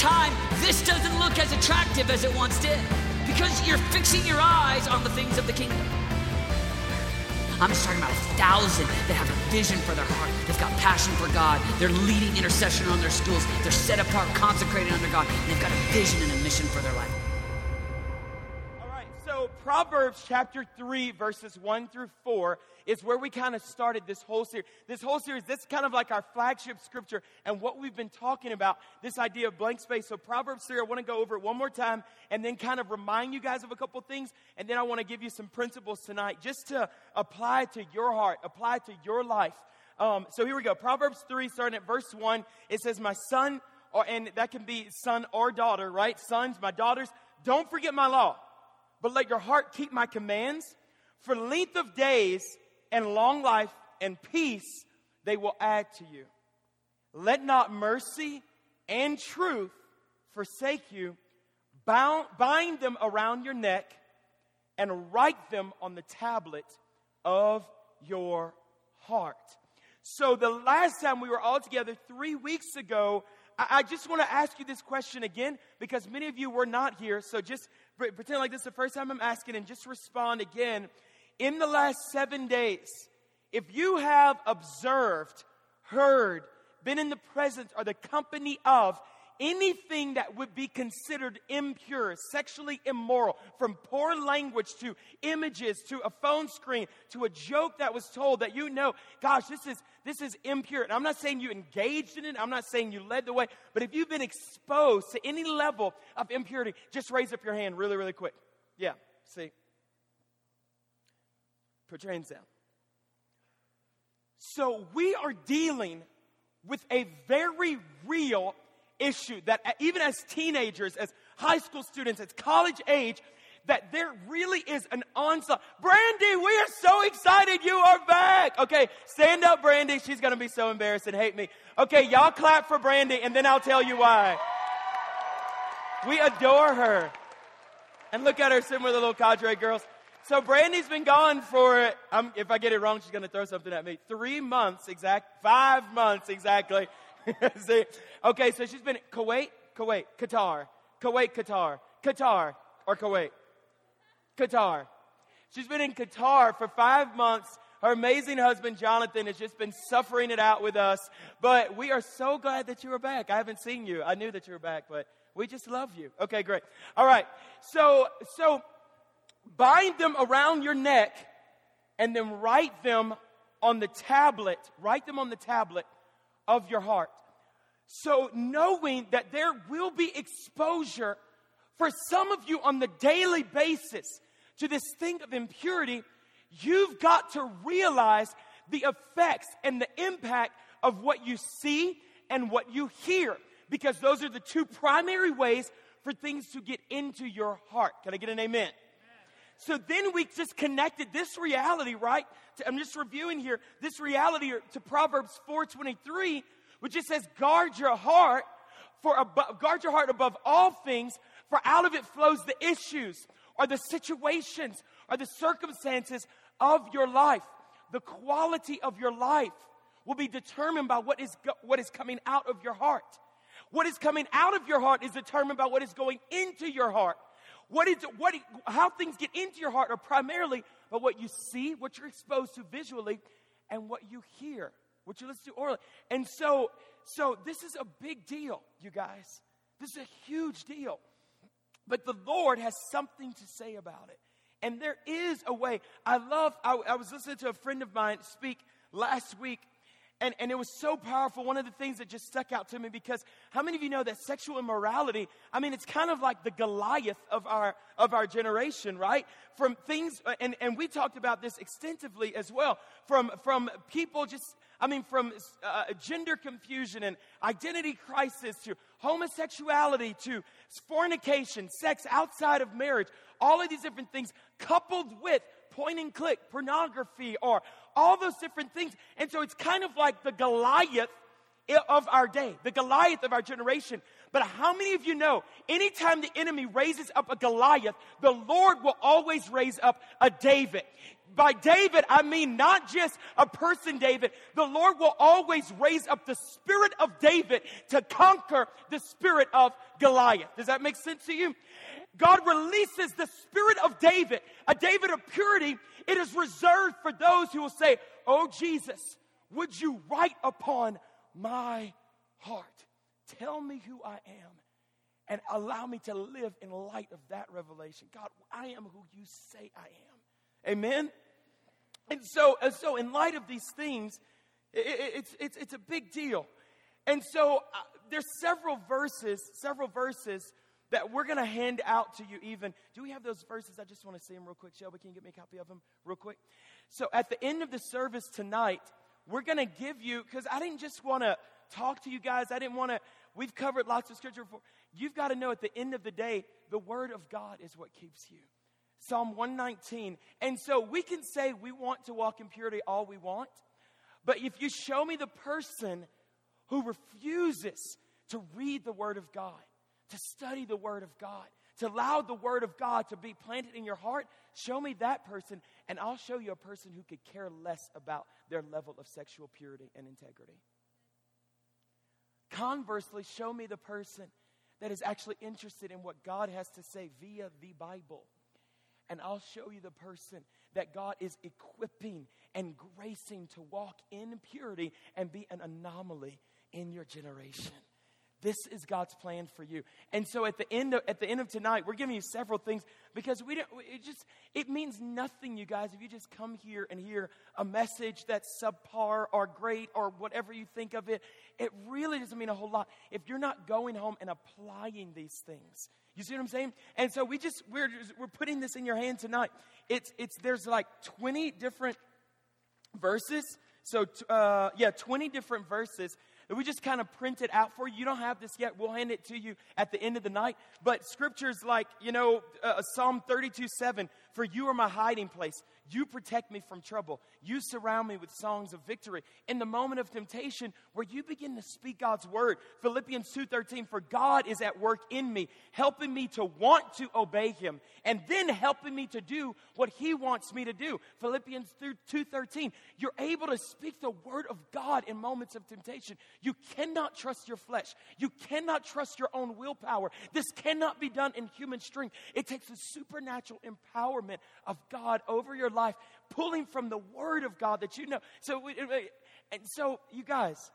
time, this doesn't look as attractive as it once did because you're fixing your eyes on the things of the kingdom. I'm just talking about a thousand that have a vision for their heart. They've got passion for God. They're leading intercession on their schools. They're set apart, consecrated under God. They've got a vision and a mission for their life. Proverbs chapter 3, verses 1 through 4 is where we kind of started this whole series. This whole series, this is kind of like our flagship scripture and what we've been talking about, this idea of blank space. So, Proverbs 3, I want to go over it one more time and then kind of remind you guys of a couple things. And then I want to give you some principles tonight just to apply to your heart, apply to your life. Um, so, here we go. Proverbs 3, starting at verse 1, it says, My son, or, and that can be son or daughter, right? Sons, my daughters, don't forget my law, but let your heart keep my commands. For length of days and long life and peace they will add to you. Let not mercy and truth forsake you. Bound, bind them around your neck and write them on the tablet of your heart. So, the last time we were all together, three weeks ago, I, I just want to ask you this question again because many of you were not here. So, just pretend like this is the first time I'm asking and just respond again. In the last seven days, if you have observed, heard, been in the presence or the company of anything that would be considered impure, sexually immoral, from poor language to images to a phone screen to a joke that was told that you know, gosh, this is this is impure. And I'm not saying you engaged in it, I'm not saying you led the way, but if you've been exposed to any level of impurity, just raise up your hand really, really quick. Yeah, see. Put your hands down. So we are dealing with a very real issue that even as teenagers, as high school students, as college age, that there really is an onslaught. Brandy, we are so excited you are back. Okay, stand up, Brandy. She's going to be so embarrassed and hate me. Okay, y'all clap for Brandy and then I'll tell you why. We adore her. And look at her sitting with the little cadre girls. So Brandy's been gone for, um, if I get it wrong, she's going to throw something at me. Three months exact, five months exactly. See? Okay, so she's been Kuwait, Kuwait, Qatar, Kuwait, Qatar, Qatar, or Kuwait, Qatar. She's been in Qatar for five months. Her amazing husband, Jonathan, has just been suffering it out with us. But we are so glad that you are back. I haven't seen you. I knew that you were back, but we just love you. Okay, great. All right. So, so bind them around your neck, and then write them on the tablet, write them on the tablet of your heart. So, knowing that there will be exposure for some of you on the daily basis to this thing of impurity, you've got to realize the effects and the impact of what you see and what you hear, because those are the two primary ways for things to get into your heart. Can I get an amen? So then we just connected this reality, right? To, I'm just reviewing here this reality to Proverbs 4:23, which just says, "Guard your heart for above, guard your heart above all things, for out of it flows the issues or the situations or the circumstances of your life. The quality of your life will be determined by what is what is coming out of your heart. What is coming out of your heart is determined by what is going into your heart. What is what how things get into your heart are primarily by what you see, what you're exposed to visually, and what you hear, what you listen to orally. And so, so this is a big deal, you guys. This is a huge deal. But the Lord has something to say about it. And there is a way. I love, I, I was listening to a friend of mine speak last week and, and it was so powerful. One of the things that just stuck out to me because how many of you know that sexual immorality, I mean, it's kind of like the Goliath of our, of our generation, right? From things, and, and we talked about this extensively as well, from, from people just, I mean, from uh, gender confusion and identity crisis to homosexuality to fornication, sex outside of marriage, all of these different things coupled with point and click, pornography, or all those different things. And so it's kind of like the Goliath of our day, the Goliath of our generation. But how many of you know anytime the enemy raises up a Goliath, the Lord will always raise up a David? By David, I mean not just a person, David. The Lord will always raise up the spirit of David to conquer the spirit of Goliath. Does that make sense to you? God releases the spirit of David, a David of purity. It is reserved for those who will say, Oh Jesus, would you write upon my heart? Tell me who I am and allow me to live in light of that revelation. God, I am who you say I am. Amen? And so, and so in light of these things, it, it, it's, it's, it's a big deal. And so uh, there's several verses, several verses that we're going to hand out to you even. Do we have those verses? I just want to see them real quick. Shelby, can you get me a copy of them real quick? So at the end of the service tonight, we're going to give you, because I didn't just want to talk to you guys. I didn't want to, we've covered lots of scripture before. You've got to know at the end of the day, the word of God is what keeps you. Psalm 119. And so we can say we want to walk in purity all we want, but if you show me the person who refuses to read the word of God, to study the Word of God, to allow the Word of God to be planted in your heart, show me that person, and I'll show you a person who could care less about their level of sexual purity and integrity. Conversely, show me the person that is actually interested in what God has to say via the Bible. And I'll show you the person that God is equipping and gracing to walk in purity and be an anomaly in your generation. This is God's plan for you. And so at the end of, at the end of tonight, we're giving you several things because we don't, it just, it means nothing, you guys, if you just come here and hear a message that's subpar or great or whatever you think of it. It really doesn't mean a whole lot if you're not going home and applying these things. You see what I'm saying? And so we just, we're, just, we're putting this in your hand tonight. It's, it's, there's like 20 different verses. So, uh, yeah, 20 different verses that we just kind of print it out for you. You don't have this yet. We'll hand it to you at the end of the night. But scriptures like, you know, uh, Psalm 32 7, for you are my hiding place. You protect me from trouble. You surround me with songs of victory. In the moment of temptation where you begin to speak God's word, Philippians 2:13, for God is at work in me, helping me to want to obey him and then helping me to do what he wants me to do. Philippians 2:13, you're able to speak the word of God in moments of temptation. You cannot trust your flesh. You cannot trust your own willpower. This cannot be done in human strength. It takes a supernatural empowerment of God over your life life, pulling from the Word of God that you know. So, we, and so you guys,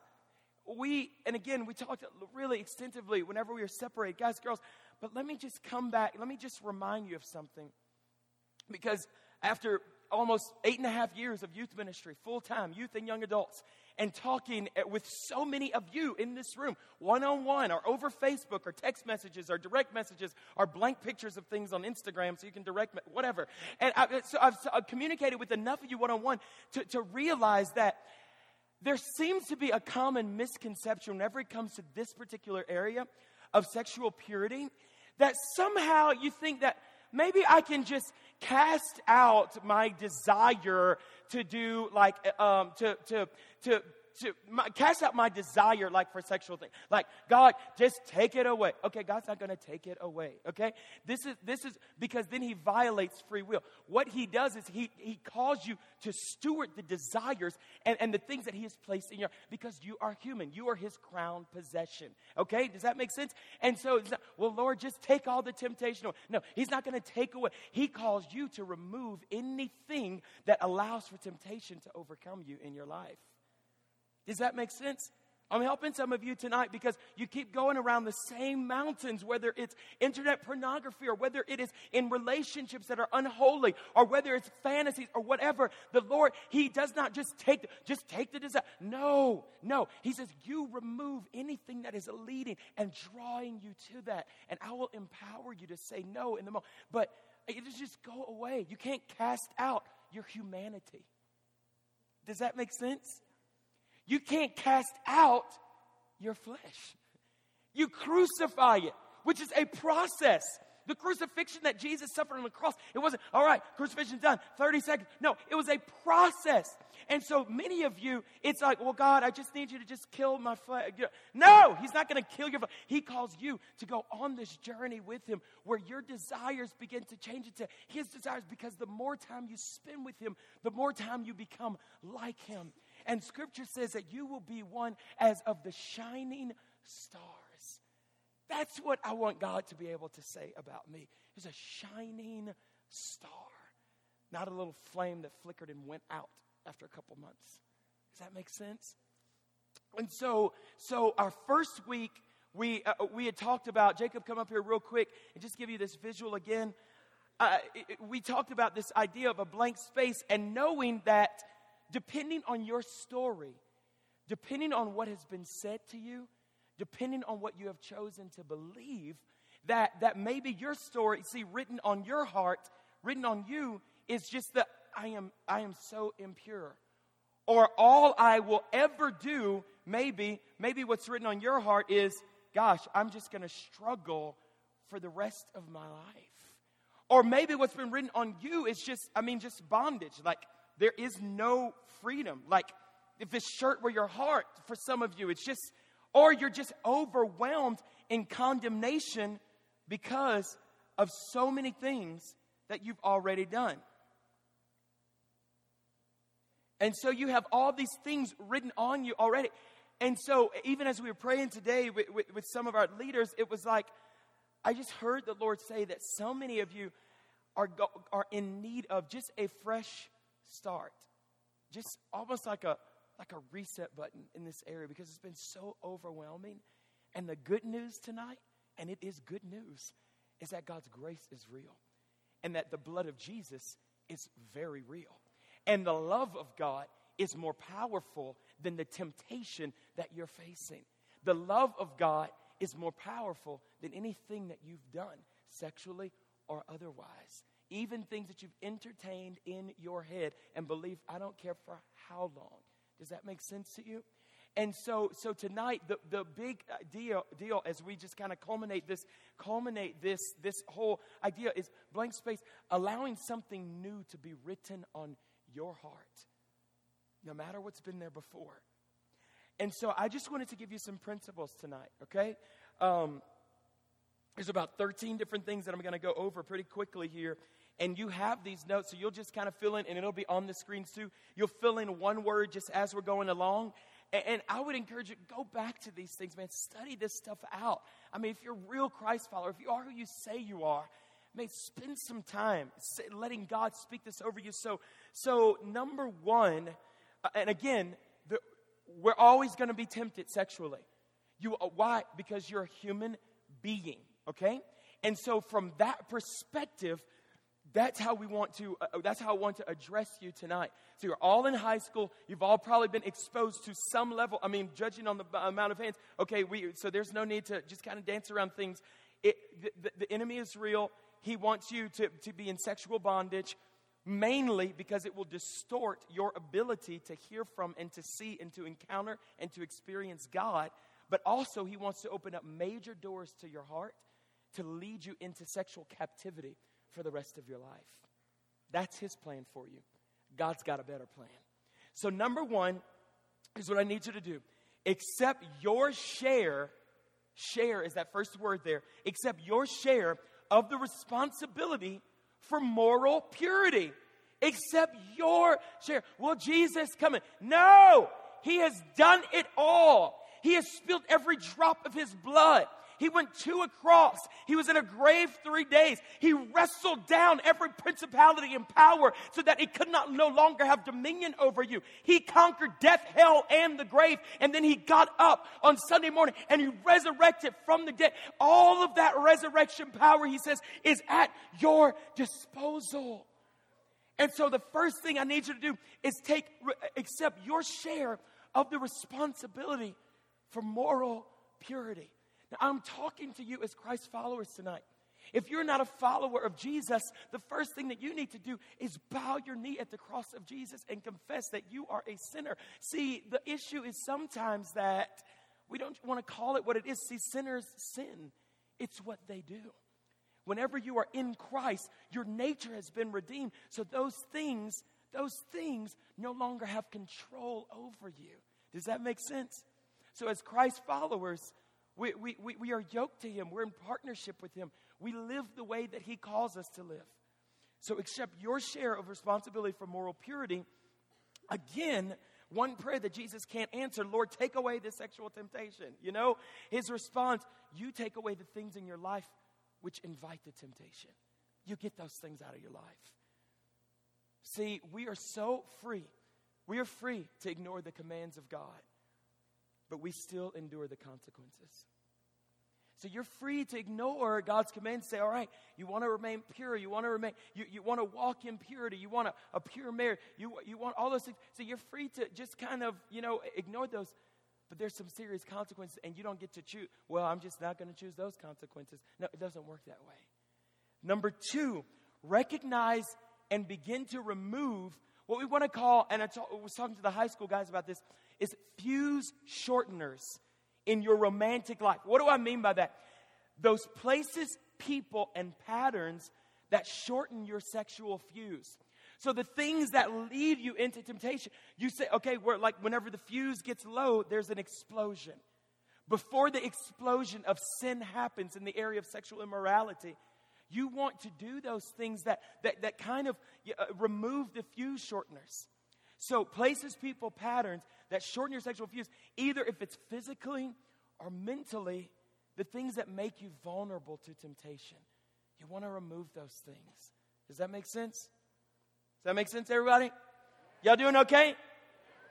we, and again, we talked really extensively whenever we were separated, guys, girls, but let me just come back. Let me just remind you of something. Because after almost eight and a half years of youth ministry, full time, youth and young adults, and talking eh, with so many of you in this room, one on one, or over Facebook, or text messages, or direct messages, or blank pictures of things on Instagram so you can direct, me- whatever. And I, eh, so I've, I've communicated with enough of you one on one to realize that there seems to be a common misconception whenever it comes to this particular area of sexual purity that somehow you think that maybe I can just cast out my desire to do like um, to to to to my, cast out my desire like for sexual things like god just take it away. Okay god's not going to take it away okay? This is this is because then he violates free will. What he does is he he calls you to steward the desires and, and the things that he has placed in your because you are human. You are his crown possession okay? Does that make sense? And so not, well lord just take all the temptation away. No he's not going to take away. He calls you to remove anything that allows for temptation to overcome you in your life does that make sense? I'm helping some of you tonight because you keep going around the same mountains, whether it's internet pornography or whether it is in relationships that are unholy or whether it's fantasies or whatever. The Lord, He does not just take, just take the desire. No, no. He says, you remove anything that is leading and drawing you to that. And I will empower you to say no in the moment. But it just go away. You can't cast out your humanity. Does that make sense? You can't cast out your flesh. You crucify it, which is a process. The crucifixion that Jesus suffered on the cross, it wasn't, all right, crucifixion done, 30 seconds. No, it was a process. And so many of you, it's like, well, God, I just need you to just kill my flesh. No, He's not going to kill your flesh. He calls you to go on this journey with Him where your desires begin to change into His desires because the more time you spend with Him, the more time you become like Him. And Scripture says that you will be one as of the shining stars. That's what I want God to be able to say about me. He's a shining star, not a little flame that flickered and went out after a couple months. Does that make sense? And so, so our first week, we, uh, we had talked about, Jacob, come up here real quick and just give you this visual again. Uh, it, we talked about this idea of a blank space and knowing that depending on your story, depending on what has been said to you, depending on what you have chosen to believe, that, that maybe your story, see, written on your heart, written on you, is just that I am, I am so impure. Or all I will ever do, maybe, maybe what's written on your heart is, gosh, I'm just to struggle for the rest of my life. Or maybe what's been written on you is just, I mean, just bondage. Like, there is no freedom. Like, if this shirt were your heart, for some of you, it's just, or you're just overwhelmed in condemnation because of so many things that you've already done. And so you have all these things written on you already. And so, even as we were praying today with, with, with, some of our leaders, it was like, I just heard the Lord say that so many of you are, are in need of just a fresh start. Just almost like a, like a reset button in this area because it's been so overwhelming. And the good news tonight, and it is good news, is that God's grace is real and that the blood of Jesus is very real. And the love of God is more powerful than the temptation that you're facing. The love of God is more powerful than anything that you've done, sexually or otherwise. Even things that you've entertained in your head and believe, I don't care for how long. Does that make sense to you? And so, so tonight, the, the big deal, deal as we just kind of culminate this, culminate this, this whole idea is blank space, allowing something new to be written on your heart, no matter what's been there before. And so I just wanted to give you some principles tonight, okay? Um, there's about 13 different things that I'm going to go over pretty quickly here. And you have these notes, so you'll just kind of fill in, and it'll be on the screens too. You'll fill in one word just as we're going along. And, I would encourage you, go back to these things, man. Study this stuff out. I mean, if you're a real Christ follower, if you are who you say you are, man, spend some time letting God speak this over you. So, so number one, uh, and again, the, we're always going to be tempted sexually. You, uh, why? Because you're a human being, okay? And so, from that perspective, that's how we want to uh, that's how i want to address you tonight. So you're all in high school. You've all probably been exposed to some level i mean judging on the amount of hands. Okay we so there's no need to just kind of dance around things. It, the, the enemy is real. He wants you to, to be in sexual bondage, mainly because it will distort your ability to hear from and to see and to encounter and to experience God. But also, He wants to open up major doors to your heart to lead you into sexual captivity for the rest of your life. That's His plan for you. God's got a better plan. So, number one is what I need you to do accept your share. Share is that first word there. Accept your share of the responsibility for moral purity. Accept your share. Will Jesus come in? No! He has done it all. He has spilled every drop of his blood. He went to a cross. He was in a grave three days. He wrestled down every principality and power so that it could not no longer have dominion over you. He conquered death, hell, and the grave. And then he got up on Sunday morning and he resurrected from the dead. All of that resurrection power, he says, is at your disposal. And so the first thing I need you to do is take, accept your share of the responsibility for moral purity. I'm talking to you as Christ followers tonight. If you're not a follower of Jesus, the first thing that you need to do is bow your knee at the cross of Jesus and confess that you are a sinner. See, the issue is sometimes that we don't want to call it what it is. See, sinners sin, it's what they do. Whenever you are in Christ, your nature has been redeemed. So those things, those things no longer have control over you. Does that make sense? So as Christ followers, we, we, we, we are yoked to Him. We're in partnership with Him. We live the way that He calls us to live. So accept your share of responsibility for moral purity. Again, one prayer that Jesus can't answer Lord, take away this sexual temptation. You know, his response, you take away the things in your life which invite the temptation. You get those things out of your life. See, we are so free. We are free to ignore the commands of God, but we still endure the consequences. So you're free to ignore God's commands. Say, all right, you want to remain pure. You want to remain, you, you want to walk in purity. You want a, a pure marriage. You, you want all those things. So you're free to just kind of, you know, ignore those. But there's some serious consequences, and you don't get to choose. Well, I'm just not going to choose those consequences. No, it doesn't work that way. Number two, recognize and begin to remove what we want to call, and I, was talking to the high school guys about this, is fuse shorteners in your romantic life. What do I mean by that? Those places, people, and patterns that shorten your sexual fuse. So the things that lead you into temptation, you say, okay, we're like whenever the fuse gets low, there's an explosion. Before the explosion of sin happens in the area of sexual immorality, you want to do those things that, that, that kind of uh, remove the fuse shorteners. So, places, people, patterns that shorten your sexual fuse, either if it's physically or mentally, the things that make you vulnerable to temptation. You want to remove those things. Does that make sense? Does that make sense, everybody? Y'all doing okay?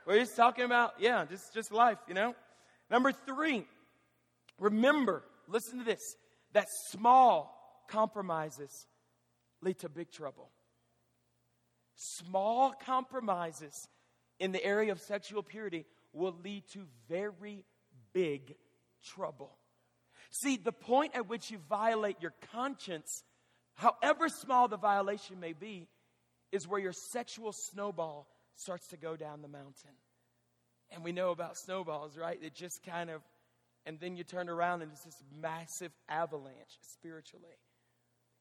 We're just talking about, yeah, just, just life, you know? Number three, remember, listen to this, that small compromises lead to big trouble. Small compromises in the area of sexual purity will lead to very big trouble. See, the point at which you violate your conscience, however small the violation may be, is where your sexual snowball starts to go down the mountain. And we know about snowballs, right? It just kind of, and then you turn around and it's this massive avalanche spiritually.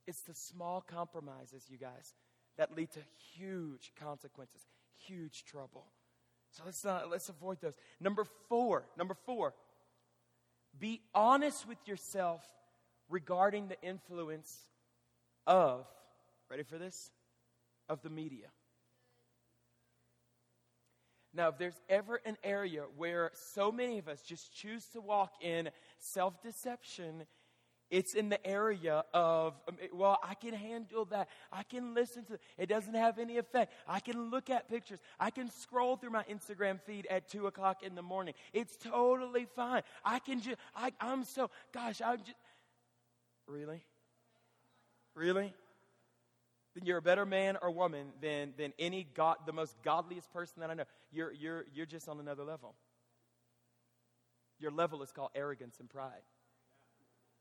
It's the small compromises, you guys, that lead to huge consequences, huge trouble. So let's not let's avoid those. Number four, number four, be honest with yourself regarding the influence of, ready for this? Of the media. Now, if there's ever an area where so many of us just choose to walk in self deception it's in the area of, um, well, I can handle that. I can listen to it. It doesn't have any effect. I can look at pictures. I can scroll through my Instagram feed at 2 o'clock in the morning. It's totally fine. I can just, I, I'm so, gosh, I'm just, really? Really? Then you're a better man or woman than, than any God, the most godliest person that I know. You're, you're, you're just on another level. Your level is called arrogance and pride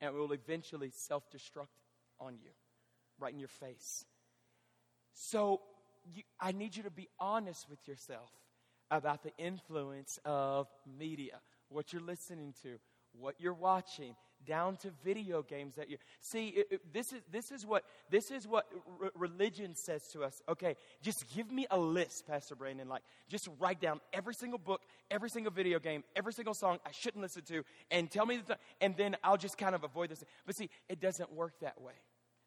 and it will eventually self destruct on you, right in your face. So you, I need you to be honest with yourself about the influence of media, what you're listening to, what you're watching, down to video games that you see it, it, this is this is what this is what r- religion says to us okay just give me a list pastor brandon like just write down every single book every single video game every single song i shouldn't listen to and tell me the and then i'll just kind of avoid this but see it doesn't work that way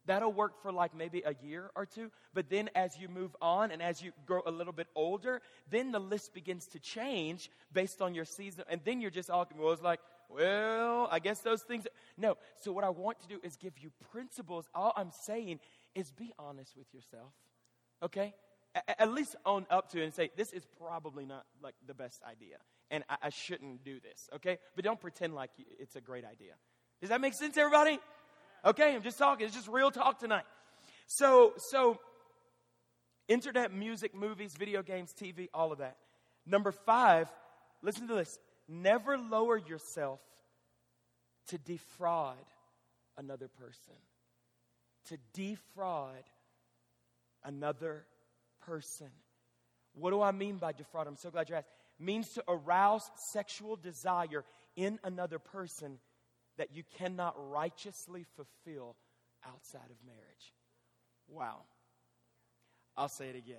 That'll work for like maybe a year or two. But then as you move on and as you grow a little bit older, then the list begins to change based on your season. And then you're just all, well, it's like, well, I guess those things. No. So, what I want to do is give you principles. All I'm saying is be honest with yourself. Okay? A- at least own up to it and say, this is probably not like the best idea. And I, I shouldn't do this. Okay? But don't pretend like it's a great idea. Does that make sense, everybody? Okay, I'm just talking. It's just real talk tonight. So, so, internet, music, movies, video games, TV, all of that. Number five, listen to this never lower yourself to defraud another person. To defraud another person. What do I mean by defraud? I'm so glad you asked. means to arouse sexual desire in another person that you cannot righteously fulfill outside of marriage. Wow. I'll say it again.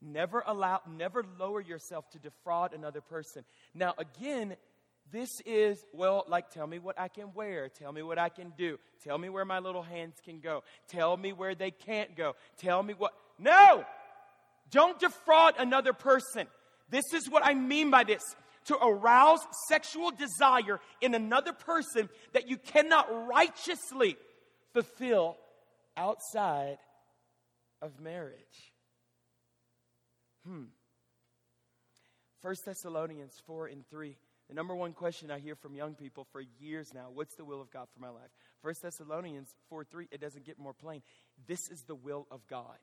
Never allow, never lower yourself to defraud another person. Now, again, this is, well, like, tell me what I can wear. Tell me what I can do. Tell me where my little hands can go. Tell me where they can't go. Tell me what. No! Don't defraud another person. This is what I mean by this to arouse sexual desire in another person that you cannot righteously fulfill outside of marriage. Hmm. 1 Thessalonians 4 and 3. The number one question I hear from young people for years now what's the will of God for my life? 1 Thessalonians 4 3, it doesn't get more plain. This is the will of God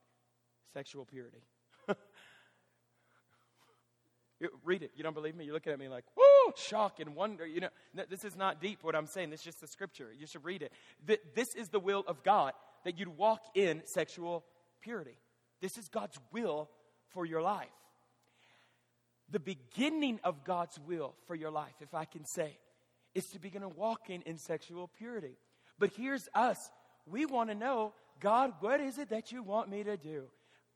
sexual purity. Read it. You don't believe me? You're looking at me like, whoo, shock and wonder. You know, this is not deep what I'm saying. This is just the scripture. You should read it. This is the will of God that you'd walk in sexual purity. This is God's will for your life. The beginning of God's will for your life, if I can say, is to begin to walk in, in sexual purity. But here's us. We want to know, God, what is it that you want me to do?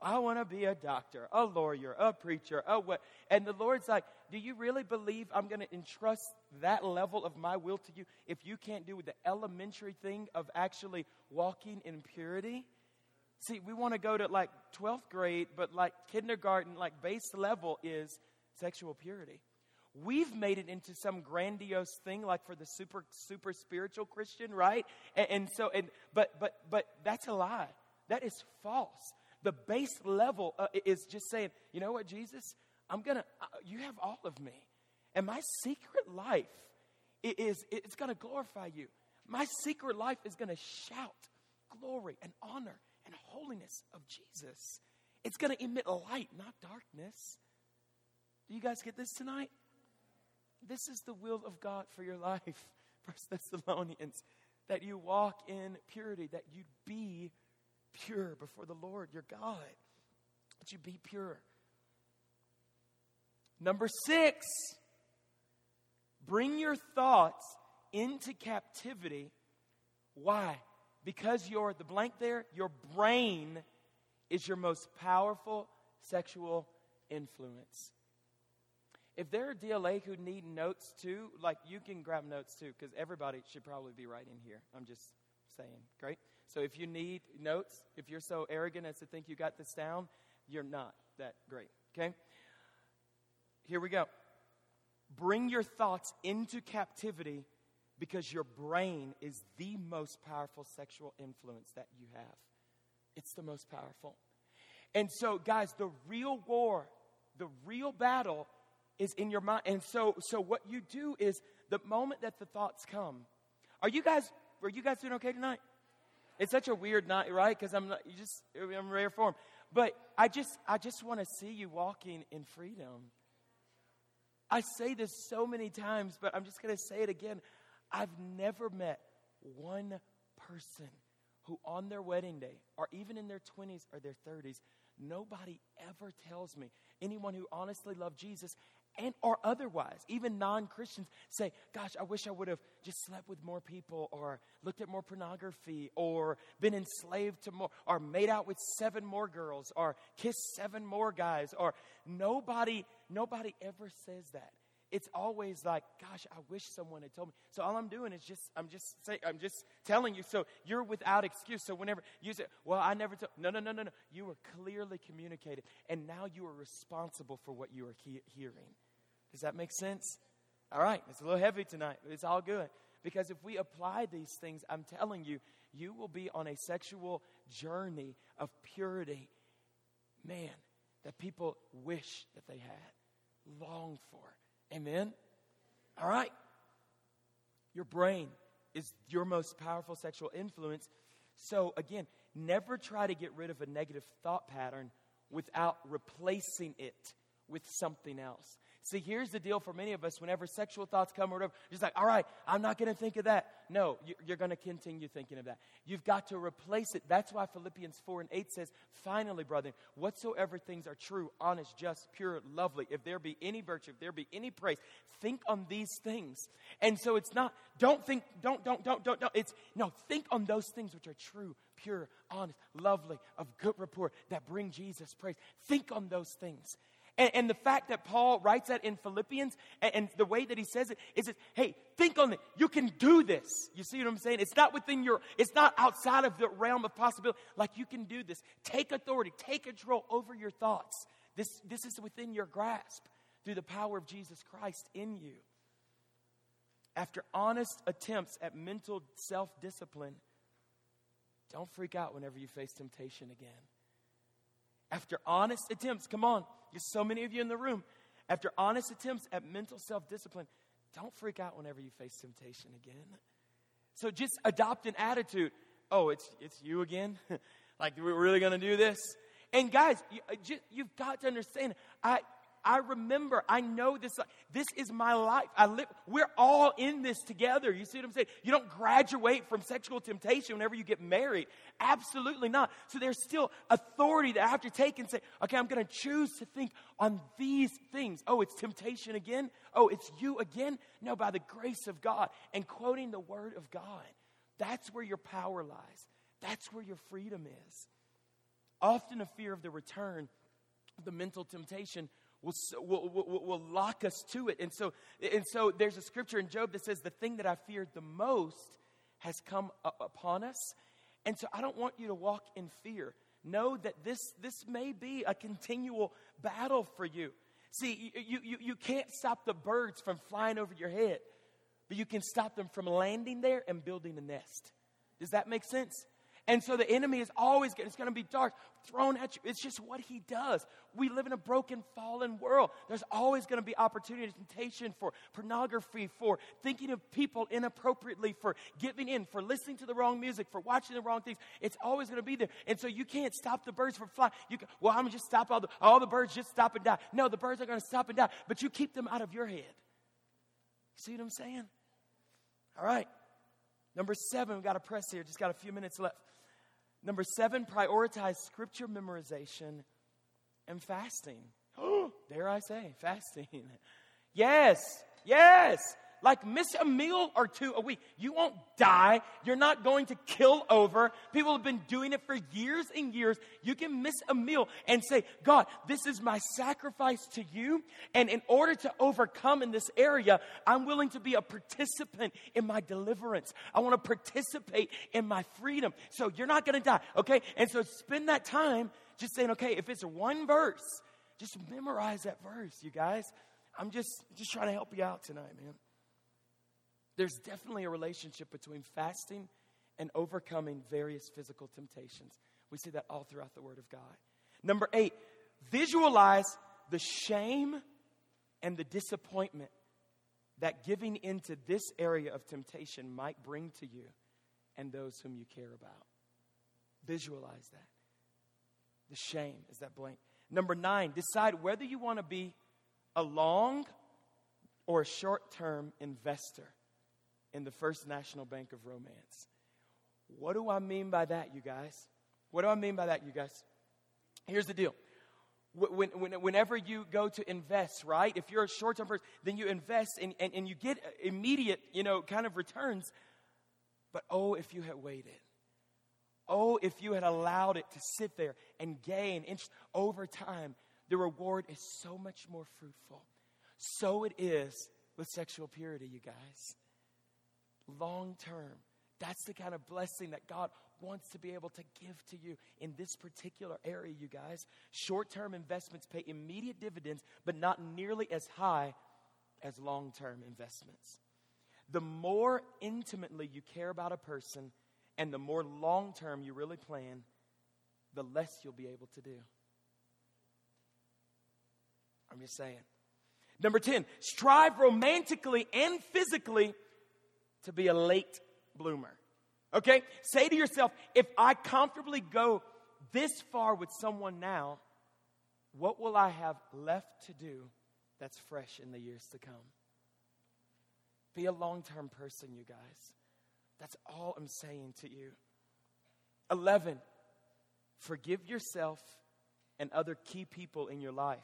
I want to be a doctor, a lawyer, a preacher, a what? And the Lord's like, Do you really believe I'm going to entrust that level of my will to you if you can't do the elementary thing of actually walking in purity? See, we want to go to like 12th grade, but like kindergarten, like base level is sexual purity. We've made it into some grandiose thing, like for the super super spiritual Christian, right? And, and so, and but but but that's a lie. That is false. The base level uh, is just saying, you know what, Jesus, I'm gonna. Uh, you have all of me, and my secret life is it's gonna glorify you. My secret life is gonna shout glory and honor and holiness of Jesus. It's going to emit light, not darkness. Do you guys get this tonight? This is the will of God for your life, First Thessalonians, that you walk in purity, that you be pure before the Lord your God, that you be pure. Number six, bring your thoughts into captivity. Why? Because you're the blank there, your brain is your most powerful sexual influence. If there are DLA who need notes too, like you can grab notes too, because everybody should probably be writing here. I'm just saying. Great. So if you need notes, if you're so arrogant as to think you got this down, you're not that great. Okay? Here we go. Bring your thoughts into captivity because your brain is the most powerful sexual influence that you have. It's the most powerful. And so, guys, the real war, the real battle is in your mind. And so, so what you do is the moment that the thoughts come, are you guys, are you guys doing okay tonight? It's such a weird night, right? Because I'm not, you just, I'm rare form. But I just, I just want to see you walking in freedom. I say this so many times, but I'm just going to say it again. I've never met one person who, on their wedding day, or even in their 20s or their 30s, nobody ever tells me, anyone who honestly loved Jesus and or otherwise, even non-Christians say, "Gosh, I wish I would have just slept with more people or looked at more pornography or been enslaved to more or made out with seven more girls or kissed seven more guys or nobody nobody ever says that it's always like, gosh, I wish someone had told me. So all I'm doing is just, I'm just saying, I'm just telling you. So you're without excuse. So whenever you say, well, I never told, no, no, no, no, no. You were clearly communicated. And now you are responsible for what you are he- hearing. Does that make sense? All right. It's a little heavy tonight, but it's all good. Because if we apply these things, I'm telling you, you will be on a sexual journey of purity. Man, that people wish that they had, long for. Amen? All right. Your brain is your most powerful sexual influence. So, again, never try to get rid of a negative thought pattern without replacing it with something else. See, here's the deal for many of us whenever sexual thoughts come or whatever, just like, all right, I'm not going to think of that. No, you're going to continue thinking of that. You've got to replace it. That's why Philippians 4 and 8 says, finally, brethren, whatsoever things are true, honest, just, pure, lovely, if there be any virtue, if there be any praise, think on these things. And so it's not, don't think, don't, don't, don't, don't, don't. It's, no, think on those things which are true, pure, honest, lovely, of good report, that bring Jesus praise. Think on those things. And, and, the fact that Paul writes that in Philippians and, and, the way that he says it is that, hey, think on it. You can do this. You see what I'm saying? It's not within your, it's not outside of the realm of possibility. Like you can do this. Take authority, take control over your thoughts. This, this is within your grasp through the power of Jesus Christ in you. After honest attempts at mental self discipline, don't freak out whenever you face temptation again. After honest attempts, come on, there's so many of you in the room. After honest attempts at mental self discipline, don't freak out whenever you face temptation again. So just adopt an attitude oh, it's, it's you again? like, we're really going to do this? And guys, you, uh, you've got to understand, I, I remember, I know this, this is my life. I live, we're all in this together. You see what I'm saying? You don't graduate from sexual temptation whenever you get married. Absolutely not. So there's still authority that I have to take and say, okay, I'm going to choose to think on these things. Oh, it's temptation again? Oh, it's you again? No, by the grace of God and quoting the word of God. That's where your power lies. That's where your freedom is. Often a fear of the return the mental temptation will, will, will, will lock us to it. And so, and so there's a scripture in Job that says, The thing that I feared the most has come upon us. And so I don't want you to walk in fear. Know that this, this may be a continual battle for you. See, you, you, you can't stop the birds from flying over your head, but you can stop them from landing there and building a nest. Does that make sense? And so the enemy is always, it's going to be dark, thrown at you. It's just what he does. We live in a broken, fallen world. There's always going to be opportunity, temptation for pornography, for thinking of people inappropriately, for giving in, for listening to the wrong music, for watching the wrong things. It's always going to be there. And so you can't stop the birds from flying. You can, well, I'm going to just stop all the, all the birds just stop and die. No, the birds are going to stop and die, but you keep them out of your head. See what I'm saying? All right. Number seven, we've got to press here. Just got a few minutes left. Number seven, prioritize scripture memorization and fasting. Dare I say, fasting. yes, yes. Like miss a meal or two a week. You won't die. You're not going to kill over. People have been doing it for years and years. You can miss a meal and say, God, this is my sacrifice to you. And in order to overcome in this area, I'm willing to be a participant in my deliverance. I want to participate in my freedom. So you're not going to die. Okay. And so spend that time just saying, okay, if it's one verse, just memorize that verse, you guys. I'm just, just trying to help you out tonight, man. There's definitely a relationship between fasting and overcoming various physical temptations. We see that all throughout the Word of God. Number eight, visualize the shame and the disappointment that giving into this area of temptation might bring to you and those whom you care about. Visualize that. The shame is that blank. Number nine, decide whether you want to be a long or a short term investor in the First National Bank of Romance. What do I mean by that, you guys? What do I mean by that, you guys? Here's the deal. When, when, whenever you go to invest, right? If you're a short term person, then you invest and, and, and you get uh, immediate, you know, kind of returns. But oh, if you had waited. Oh, if you had allowed it to sit there and gain interest over time, the reward is so much more fruitful. So it is with sexual purity, you guys long term. That's the kind of blessing that God wants to be able to give to you in this particular area, you guys. Short term investments pay immediate dividends, but not nearly as high as long term investments. The more intimately you care about a person and the more long term you really plan, the less you'll be able to do. I'm just saying. Number 10, strive romantically and physically to be a late bloomer. Okay? Say to yourself, if I comfortably go this far with someone now, what will I have left to do that's fresh in the years to come. Be a long term person, you guys. That's all I'm saying to you. 11. Forgive yourself and other key people in your life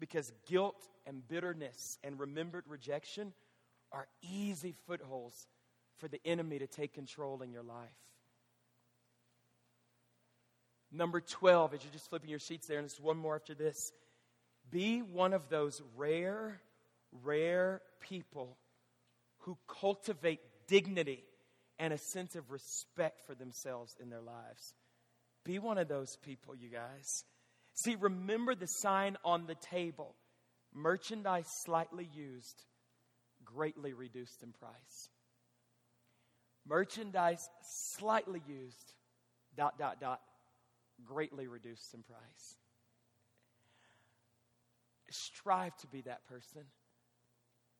because guilt and bitterness and remembered rejection are easy footholds for the enemy to take control in your life. Number 12, as you're just flipping your sheets there, and there's one more after this. Be one of those rare, rare people who cultivate dignity and a sense of respect for themselves in their lives. Be one of those people, you guys. See, remember the sign on the table merchandise slightly used, greatly reduced in price. Merchandise slightly used, dot, dot, dot, greatly reduced in price. Strive to be that person.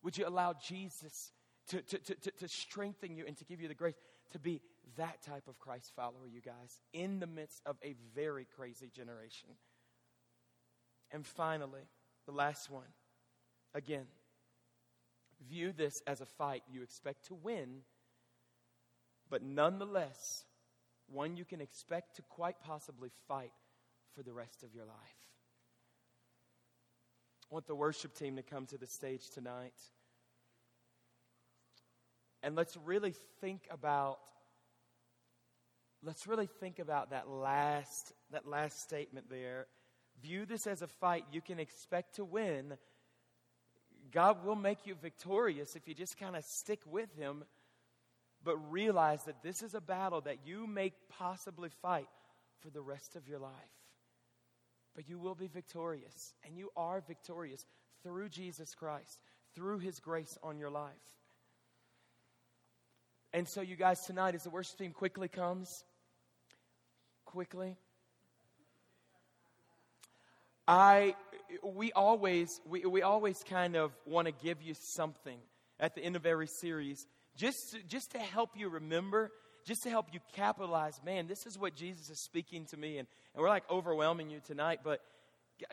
Would you allow Jesus to, to, to, to, strengthen you and to give you the grace to be that type of Christ follower, you guys, in the midst of a very crazy generation? And finally, the last one. Again, view this as a fight you expect to win, but nonetheless, one you can expect to quite possibly fight for the rest of your life. I want the worship team to come to the stage tonight. And let's really think about let's really think about that last that last statement there. View this as a fight you can expect to win. God will make you victorious if you just kind of stick with him but realize that this is a battle that you may possibly fight for the rest of your life. But you will be victorious, and you are victorious through Jesus Christ, through his grace on your life. And so, you guys, tonight, as the worship team quickly comes, quickly, I we always we, we always kind of want to give you something at the end of every series just just to help you remember, just to help you capitalize, man, this is what Jesus is speaking to me. And, and we're like overwhelming you tonight, but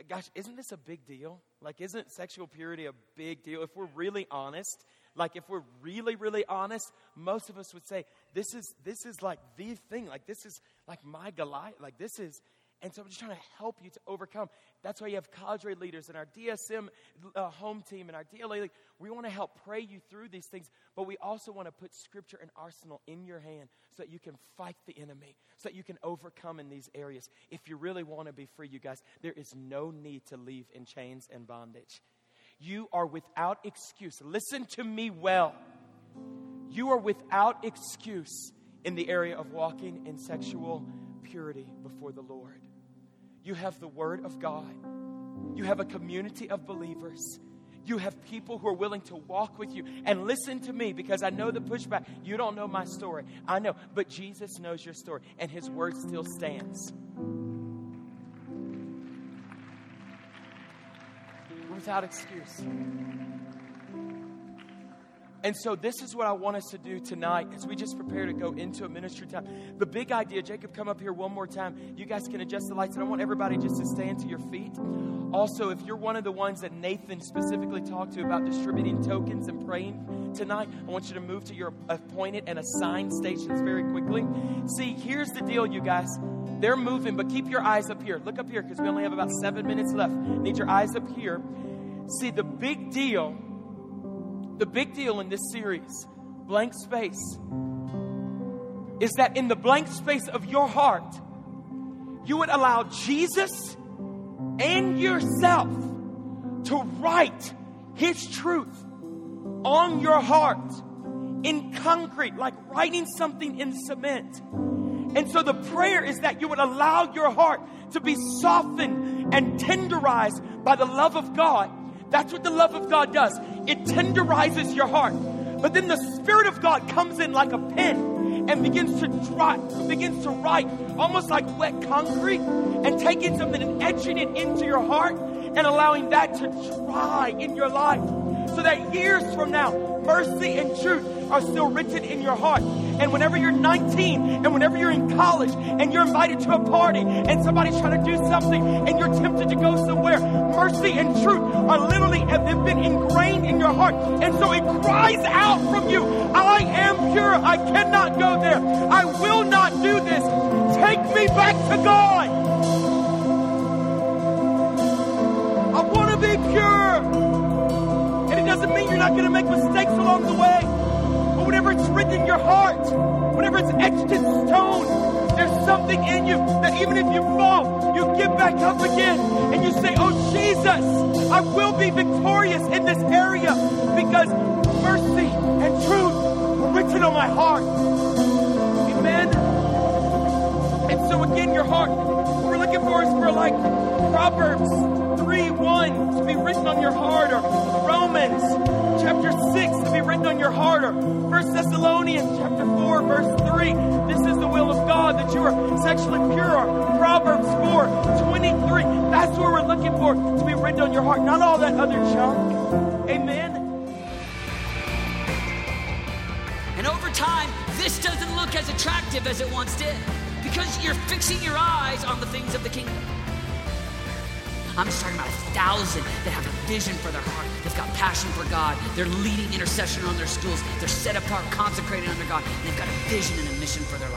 gosh, isn't this a big deal? Like, isn't sexual purity a big deal? If we're really honest, like if we're really, really honest, most of us would say, this is this is like the thing. Like this is like my Goliath. Like this is and so I'm just trying to help you to overcome. That's why you have cadre leaders and our DSM uh, home team and our DLA. League. We want to help pray you through these things, but we also want to put scripture and arsenal in your hand so that you can fight the enemy, so that you can overcome in these areas. If you really want to be free, you guys, there is no need to leave in chains and bondage. You are without excuse. Listen to me well. You are without excuse in the area of walking in sexual purity before the Lord. You have the Word of God. You have a community of believers. You have people who are willing to walk with you. And listen to me because I know the pushback. You don't know my story. I know. But Jesus knows your story, and His Word still stands. Without excuse. And so, this is what I want us to do tonight as we just prepare to go into a ministry time. The big idea, Jacob, come up here one more time. You guys can adjust the lights, and I want everybody just to stand to your feet. Also, if you're one of the ones that Nathan specifically talked to about distributing tokens and praying tonight, I want you to move to your appointed and assigned stations very quickly. See, here's the deal, you guys. They're moving, but keep your eyes up here. Look up here because we only have about seven minutes left. Need your eyes up here. See, the big deal the big deal in this series, blank space, is that in the blank space of your heart, you would allow Jesus and yourself to write His truth on your heart in concrete, like writing something in cement. And so the prayer is that you would allow your heart to be softened and tenderized by the love of God that's what the love of God does. It tenderizes your heart. But then the Spirit of God comes in like a pen and begins to begins to write almost like wet concrete and taking something and etching it into your heart and allowing that to dry in your life. So that years from now, mercy and truth are still written in your heart. And whenever you're 19 and whenever you're in college and you're invited to a party and somebody's trying to do something and you're tempted to go somewhere, mercy and truth are literally have been ingrained in your heart. And so it cries out from you, I am pure. I cannot go there. I will not do this. Take me back to God. I want to be pure. And it doesn't mean you're not going to make mistakes along the way. But whenever it's written in your heart, whenever it's etched in stone, there's something in you that even if you fall, you get back up again and you say, Oh Jesus, I will be victorious in this area because mercy and truth were written on my heart. Amen. And so again, your heart, what we're looking for is for like Proverbs 3 1 to be written on your heart, or Romans 6 to be written on your heart, or 1 Thessalonians chapter 4, verse 3. This is the will of God that you are sexually pure, or Proverbs 4 23. That's what we're looking for to be written on your heart, not all that other junk. Amen. And over time, this doesn't look as attractive as it once did because you're fixing your eyes on the things of the kingdom. I'm just talking about a thousand that have vision for their heart. They've got passion for God. They're leading intercession on their schools. They're set apart, consecrated under God. They've got a vision and a mission for their.